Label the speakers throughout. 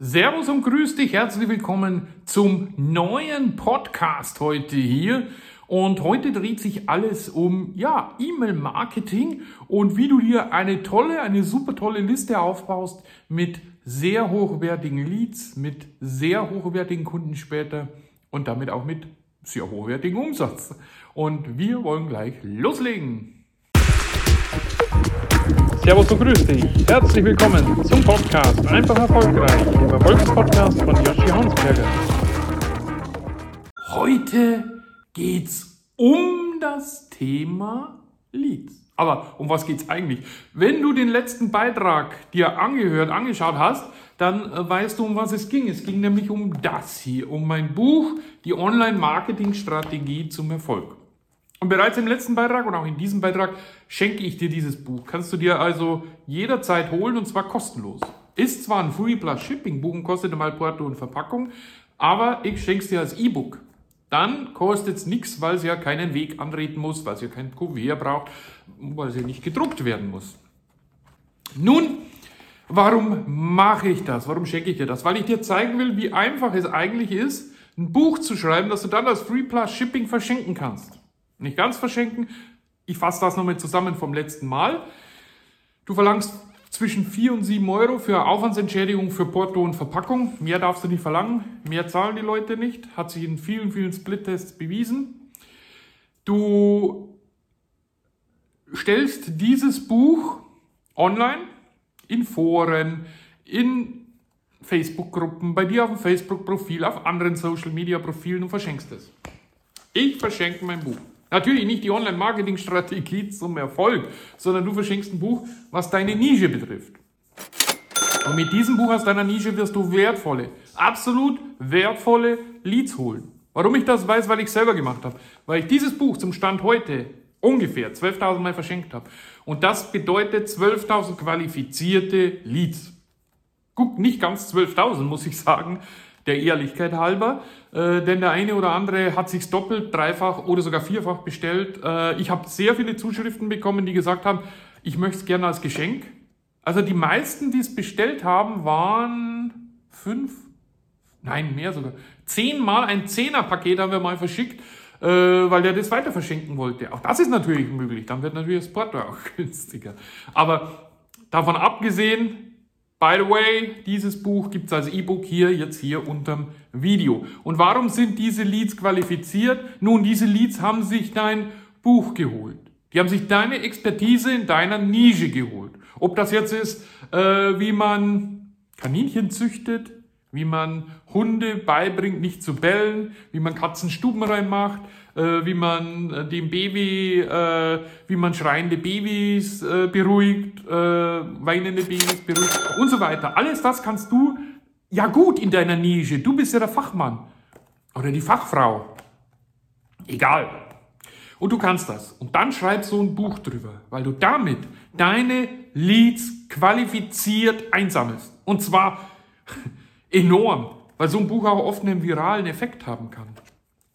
Speaker 1: Servus und grüß dich, herzlich willkommen zum neuen Podcast heute hier. Und heute dreht sich alles um, ja, E-Mail-Marketing und wie du dir eine tolle, eine super tolle Liste aufbaust mit sehr hochwertigen Leads, mit sehr hochwertigen Kunden später und damit auch mit sehr hochwertigem Umsatz. Und wir wollen gleich loslegen. Servus und grüß dich. Herzlich willkommen zum Podcast Einfach erfolgreich, dem Erfolgspodcast von Joshi Hansberger. Heute geht's um das Thema Leads. Aber um was geht's eigentlich? Wenn du den letzten Beitrag dir angehört, angeschaut hast, dann äh, weißt du, um was es ging. Es ging nämlich um das hier, um mein Buch, die Online-Marketing-Strategie zum Erfolg. Und bereits im letzten Beitrag und auch in diesem Beitrag schenke ich dir dieses Buch. Kannst du dir also jederzeit holen und zwar kostenlos. Ist zwar ein Free Plus Shipping Buch und kostet mal Porto und Verpackung, aber ich schenke es dir als E-Book. Dann kostet es nichts, weil es ja keinen Weg antreten muss, weil es ja kein Kuvert braucht, weil es ja nicht gedruckt werden muss. Nun, warum mache ich das? Warum schenke ich dir das? Weil ich dir zeigen will, wie einfach es eigentlich ist, ein Buch zu schreiben, das du dann als Free Plus Shipping verschenken kannst nicht ganz verschenken. Ich fasse das nochmal zusammen vom letzten Mal. Du verlangst zwischen 4 und 7 Euro für Aufwandsentschädigung für Porto und Verpackung. Mehr darfst du nicht verlangen. Mehr zahlen die Leute nicht. Hat sich in vielen, vielen Split-Tests bewiesen. Du stellst dieses Buch online in Foren, in Facebook-Gruppen, bei dir auf dem Facebook-Profil, auf anderen Social-Media-Profilen und verschenkst es. Ich verschenke mein Buch. Natürlich nicht die Online-Marketing-Strategie zum Erfolg, sondern du verschenkst ein Buch, was deine Nische betrifft. Und mit diesem Buch aus deiner Nische wirst du wertvolle, absolut wertvolle Leads holen. Warum ich das weiß, weil ich selber gemacht habe. Weil ich dieses Buch zum Stand heute ungefähr 12.000 Mal verschenkt habe. Und das bedeutet 12.000 qualifizierte Leads. Guck, nicht ganz 12.000, muss ich sagen, der Ehrlichkeit halber, äh, denn der eine oder andere hat sich doppelt, dreifach oder sogar vierfach bestellt. Äh, ich habe sehr viele Zuschriften bekommen, die gesagt haben, ich möchte es gerne als Geschenk. Also die meisten, die es bestellt haben, waren fünf, nein, mehr sogar. Zehnmal ein Zehnerpaket haben wir mal verschickt, äh, weil der das weiter verschenken wollte. Auch das ist natürlich möglich, dann wird natürlich das Porto auch günstiger. Aber davon abgesehen, By the way, dieses Buch gibt es als E-Book hier, jetzt hier unterm Video. Und warum sind diese Leads qualifiziert? Nun, diese Leads haben sich dein Buch geholt. Die haben sich deine Expertise in deiner Nische geholt. Ob das jetzt ist, äh, wie man Kaninchen züchtet, wie man Hunde beibringt, nicht zu bellen, wie man Katzen Stuben reinmacht, äh, wie man äh, dem Baby, äh, wie man schreiende Babys äh, beruhigt, äh, weinende Babys beruhigt und so weiter. Alles das kannst du ja gut in deiner Nische. Du bist ja der Fachmann oder die Fachfrau. Egal. Und du kannst das. Und dann schreib so ein Buch drüber, weil du damit deine Leads qualifiziert einsammelst. Und zwar enorm, weil so ein Buch auch oft einen viralen Effekt haben kann.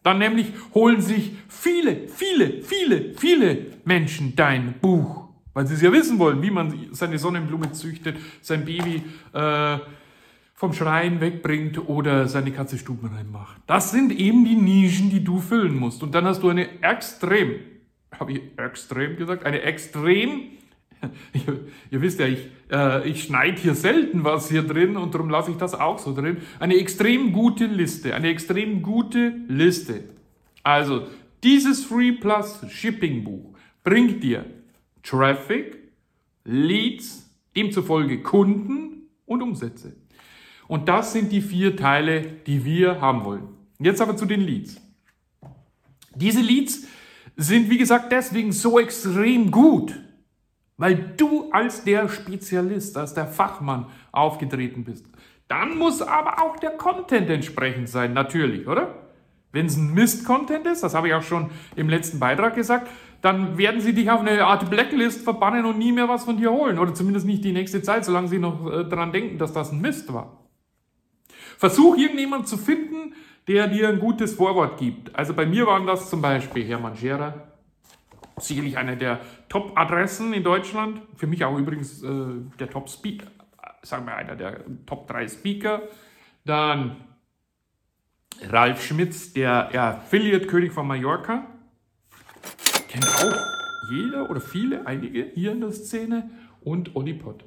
Speaker 1: Dann nämlich holen sich viele, viele, viele, viele Menschen dein Buch, weil sie es ja wissen wollen, wie man seine Sonnenblume züchtet, sein Baby äh, vom Schreien wegbringt oder seine Katze Stuben reinmacht. Das sind eben die Nischen, die du füllen musst. Und dann hast du eine extrem, habe ich extrem gesagt, eine extrem Ihr, wisst ja, ich, äh, ich schneide hier selten was hier drin und darum lasse ich das auch so drin. Eine extrem gute Liste, eine extrem gute Liste. Also, dieses Free Plus Shipping Buch bringt dir Traffic, Leads, demzufolge Kunden und Umsätze. Und das sind die vier Teile, die wir haben wollen. Jetzt aber zu den Leads. Diese Leads sind, wie gesagt, deswegen so extrem gut, weil du als der Spezialist, als der Fachmann aufgetreten bist. Dann muss aber auch der Content entsprechend sein, natürlich, oder? Wenn es ein Mist-Content ist, das habe ich auch schon im letzten Beitrag gesagt, dann werden sie dich auf eine Art Blacklist verbannen und nie mehr was von dir holen. Oder zumindest nicht die nächste Zeit, solange sie noch äh, daran denken, dass das ein Mist war. Versuch irgendjemanden zu finden, der dir ein gutes Vorwort gibt. Also bei mir waren das zum Beispiel Hermann Scherer, sicherlich eine der Top-Adressen in Deutschland. Für mich auch übrigens äh, der Top-Speaker. sagen wir, einer der Top 3 Speaker. Dann Ralf Schmitz, der Affiliate-König von Mallorca. Kennt auch jeder oder viele, einige hier in der Szene. Und Olli Pott.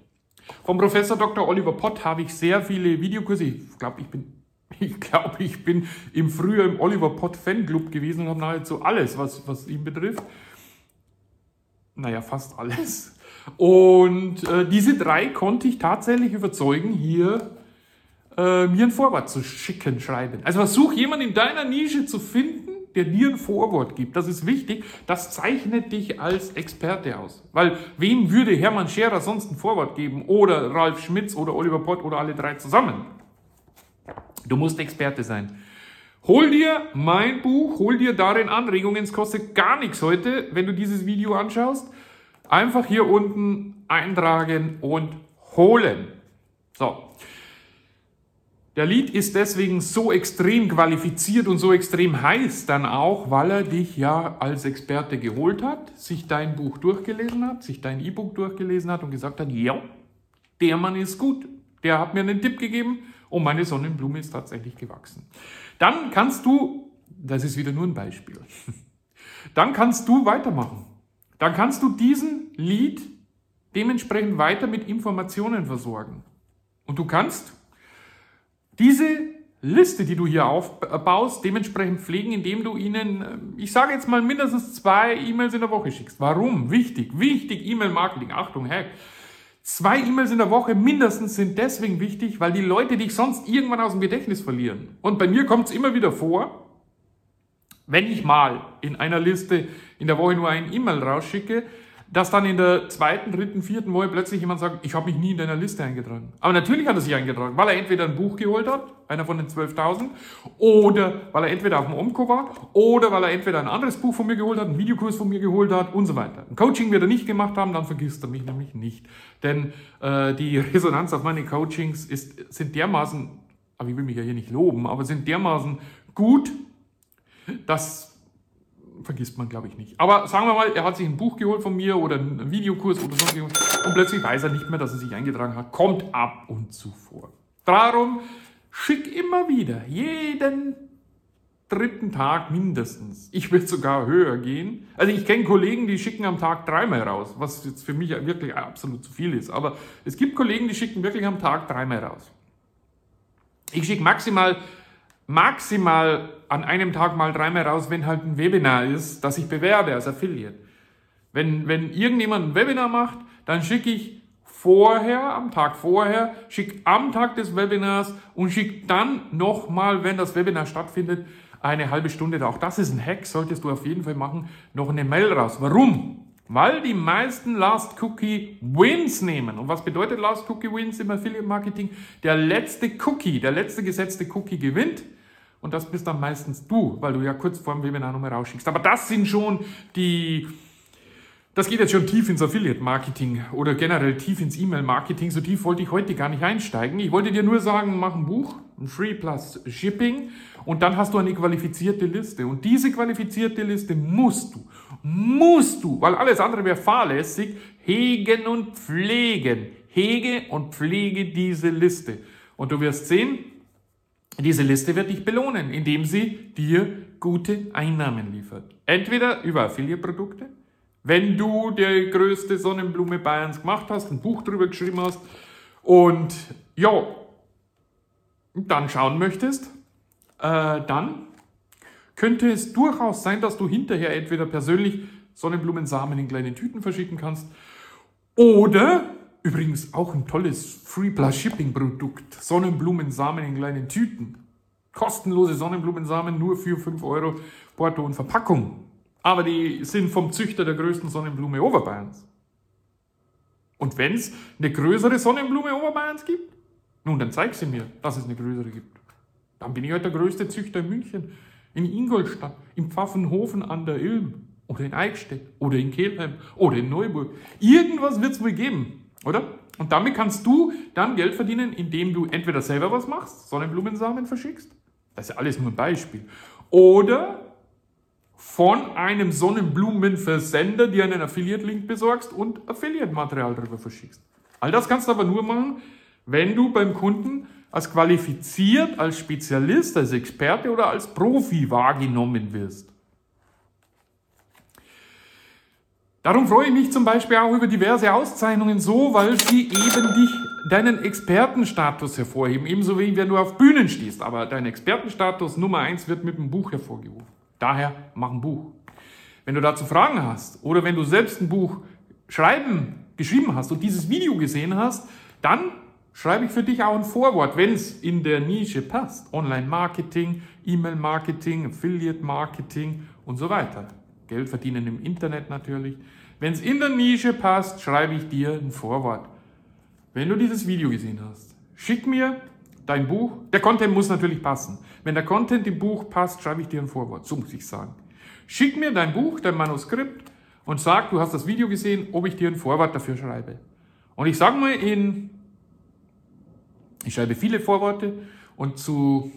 Speaker 1: Vom Professor Dr. Oliver Pott habe ich sehr viele Videokurse. Ich glaube, ich bin, ich glaube, ich bin im Frühjahr im Oliver Pott Fanclub gewesen und habe nahezu alles, was, was ihn betrifft. Naja, fast alles. Und äh, diese drei konnte ich tatsächlich überzeugen, hier äh, mir ein Vorwort zu schicken, schreiben. Also versuch jemanden in deiner Nische zu finden, der dir ein Vorwort gibt. Das ist wichtig. Das zeichnet dich als Experte aus. Weil wem würde Hermann Scherer sonst ein Vorwort geben? Oder Ralf Schmitz oder Oliver Pott oder alle drei zusammen? Du musst Experte sein. Hol dir mein Buch, hol dir darin Anregungen. Es kostet gar nichts heute, wenn du dieses Video anschaust. Einfach hier unten eintragen und holen. So. Der Lead ist deswegen so extrem qualifiziert und so extrem heiß dann auch, weil er dich ja als Experte geholt hat, sich dein Buch durchgelesen hat, sich dein E-Book durchgelesen hat und gesagt hat, ja, der Mann ist gut. Der hat mir einen Tipp gegeben und meine Sonnenblume ist tatsächlich gewachsen. Dann kannst du, das ist wieder nur ein Beispiel, dann kannst du weitermachen. Dann kannst du diesen Lead dementsprechend weiter mit Informationen versorgen. Und du kannst diese Liste, die du hier aufbaust, dementsprechend pflegen, indem du ihnen, ich sage jetzt mal, mindestens zwei E-Mails in der Woche schickst. Warum? Wichtig, wichtig, E-Mail-Marketing. Achtung, Hack. Zwei E-Mails in der Woche mindestens sind deswegen wichtig, weil die Leute dich sonst irgendwann aus dem Gedächtnis verlieren. Und bei mir kommt es immer wieder vor, wenn ich mal in einer Liste in der Woche nur ein E-Mail rausschicke, dass dann in der zweiten, dritten, vierten Woche plötzlich jemand sagt, ich habe mich nie in deiner Liste eingetragen. Aber natürlich hat er sich eingetragen, weil er entweder ein Buch geholt hat, einer von den 12.000, oder weil er entweder auf dem Omco war, oder weil er entweder ein anderes Buch von mir geholt hat, einen Videokurs von mir geholt hat und so weiter. Ein Coaching wird er nicht gemacht haben, dann vergisst er mich nämlich nicht. Denn äh, die Resonanz auf meine Coachings ist, sind dermaßen, aber ich will mich ja hier nicht loben, aber sind dermaßen gut, dass vergisst man, glaube ich, nicht. Aber sagen wir mal, er hat sich ein Buch geholt von mir oder einen Videokurs oder sonst irgendwas und plötzlich weiß er nicht mehr, dass er sich eingetragen hat. Kommt ab und zu vor. Darum schick immer wieder, jeden dritten Tag mindestens. Ich will sogar höher gehen. Also ich kenne Kollegen, die schicken am Tag dreimal raus, was jetzt für mich wirklich absolut zu viel ist. Aber es gibt Kollegen, die schicken wirklich am Tag dreimal raus. Ich schicke maximal maximal an einem Tag mal dreimal raus, wenn halt ein Webinar ist, das ich bewerbe als Affiliate. Wenn, wenn irgendjemand ein Webinar macht, dann schicke ich vorher, am Tag vorher, schicke am Tag des Webinars und schicke dann nochmal, wenn das Webinar stattfindet, eine halbe Stunde, auch das ist ein Hack, solltest du auf jeden Fall machen, noch eine Mail raus. Warum? Weil die meisten Last Cookie Wins nehmen. Und was bedeutet Last Cookie Wins im Affiliate Marketing? Der letzte Cookie, der letzte gesetzte Cookie gewinnt. Und das bist dann meistens du, weil du ja kurz vor dem Webinar nochmal rausschickst. Aber das sind schon die, das geht jetzt schon tief ins Affiliate-Marketing oder generell tief ins E-Mail-Marketing. So tief wollte ich heute gar nicht einsteigen. Ich wollte dir nur sagen, mach ein Buch, ein Free Plus Shipping und dann hast du eine qualifizierte Liste. Und diese qualifizierte Liste musst du, musst du, weil alles andere wäre fahrlässig, hegen und pflegen. Hege und pflege diese Liste. Und du wirst sehen, diese Liste wird dich belohnen, indem sie dir gute Einnahmen liefert. Entweder über Affiliate-Produkte, wenn du die größte Sonnenblume Bayerns gemacht hast, ein Buch drüber geschrieben hast und ja, dann schauen möchtest, äh, dann könnte es durchaus sein, dass du hinterher entweder persönlich Sonnenblumensamen in kleinen Tüten verschicken kannst oder Übrigens auch ein tolles Free Plus Shipping Produkt. Sonnenblumensamen in kleinen Tüten. Kostenlose Sonnenblumensamen nur für 5 Euro Porto und Verpackung. Aber die sind vom Züchter der größten Sonnenblume Oberbayerns. Und wenn es eine größere Sonnenblume Oberbayerns gibt, nun dann zeig sie mir, dass es eine größere gibt. Dann bin ich halt der größte Züchter in München, in Ingolstadt, in Pfaffenhofen an der Ilm oder in Eichstätt oder in Kelheim oder in Neuburg. Irgendwas wird es wohl geben. Oder? Und damit kannst du dann Geld verdienen, indem du entweder selber was machst, Sonnenblumensamen verschickst. Das ist ja alles nur ein Beispiel. Oder von einem Sonnenblumenversender dir einen Affiliate-Link besorgst und Affiliate-Material darüber verschickst. All das kannst du aber nur machen, wenn du beim Kunden als qualifiziert, als Spezialist, als Experte oder als Profi wahrgenommen wirst. Darum freue ich mich zum Beispiel auch über diverse Auszeichnungen so, weil sie eben dich, deinen Expertenstatus hervorheben. Ebenso wie wenn du auf Bühnen stehst. Aber dein Expertenstatus Nummer eins wird mit einem Buch hervorgehoben. Daher mach ein Buch. Wenn du dazu Fragen hast oder wenn du selbst ein Buch schreiben, geschrieben hast und dieses Video gesehen hast, dann schreibe ich für dich auch ein Vorwort, wenn es in der Nische passt. Online-Marketing, E-Mail-Marketing, Affiliate-Marketing und so weiter. Geld verdienen im Internet natürlich. Wenn es in der Nische passt, schreibe ich dir ein Vorwort. Wenn du dieses Video gesehen hast, schick mir dein Buch. Der Content muss natürlich passen. Wenn der Content im Buch passt, schreibe ich dir ein Vorwort. So muss ich sagen. Schick mir dein Buch, dein Manuskript und sag, du hast das Video gesehen, ob ich dir ein Vorwort dafür schreibe. Und ich sage mal, in, ich schreibe viele Vorworte und zu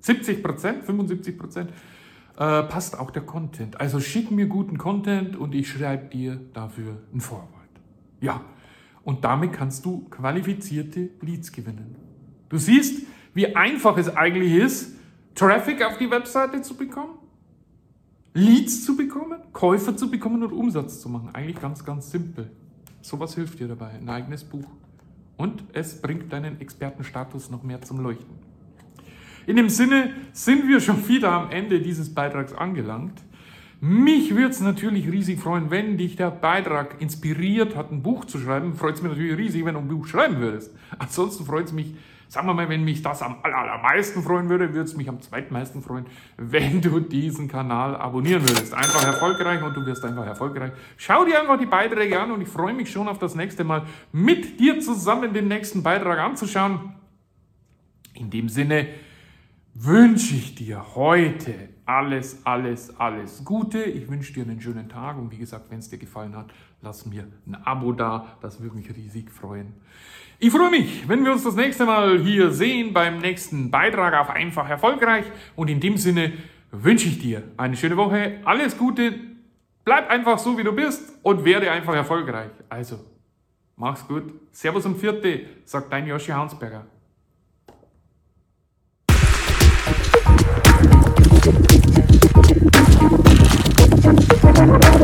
Speaker 1: 70 Prozent, 75 Prozent äh, passt auch der Content. Also schick mir guten Content und ich schreibe dir dafür ein Vorwort. Ja, und damit kannst du qualifizierte Leads gewinnen. Du siehst, wie einfach es eigentlich ist, Traffic auf die Webseite zu bekommen, Leads zu bekommen, Käufer zu bekommen und Umsatz zu machen. Eigentlich ganz, ganz simpel. Sowas hilft dir dabei, ein eigenes Buch. Und es bringt deinen Expertenstatus noch mehr zum Leuchten. In dem Sinne sind wir schon wieder am Ende dieses Beitrags angelangt. Mich würde es natürlich riesig freuen, wenn dich der Beitrag inspiriert hat, ein Buch zu schreiben. Freut es mich natürlich riesig, wenn du ein Buch schreiben würdest. Ansonsten freut es mich, sagen wir mal, wenn mich das am allermeisten freuen würde, würde es mich am zweitmeisten freuen, wenn du diesen Kanal abonnieren würdest. Einfach erfolgreich und du wirst einfach erfolgreich. Schau dir einfach die Beiträge an und ich freue mich schon auf das nächste Mal mit dir zusammen den nächsten Beitrag anzuschauen. In dem Sinne, wünsche ich dir heute alles, alles, alles Gute. Ich wünsche dir einen schönen Tag und wie gesagt, wenn es dir gefallen hat, lass mir ein Abo da. Das würde mich riesig freuen. Ich freue mich, wenn wir uns das nächste Mal hier sehen beim nächsten Beitrag auf Einfach Erfolgreich. Und in dem Sinne wünsche ich dir eine schöne Woche, alles Gute, bleib einfach so, wie du bist und werde einfach erfolgreich. Also, mach's gut. Servus um Vierte, sagt dein Joshi Hansberger. I'm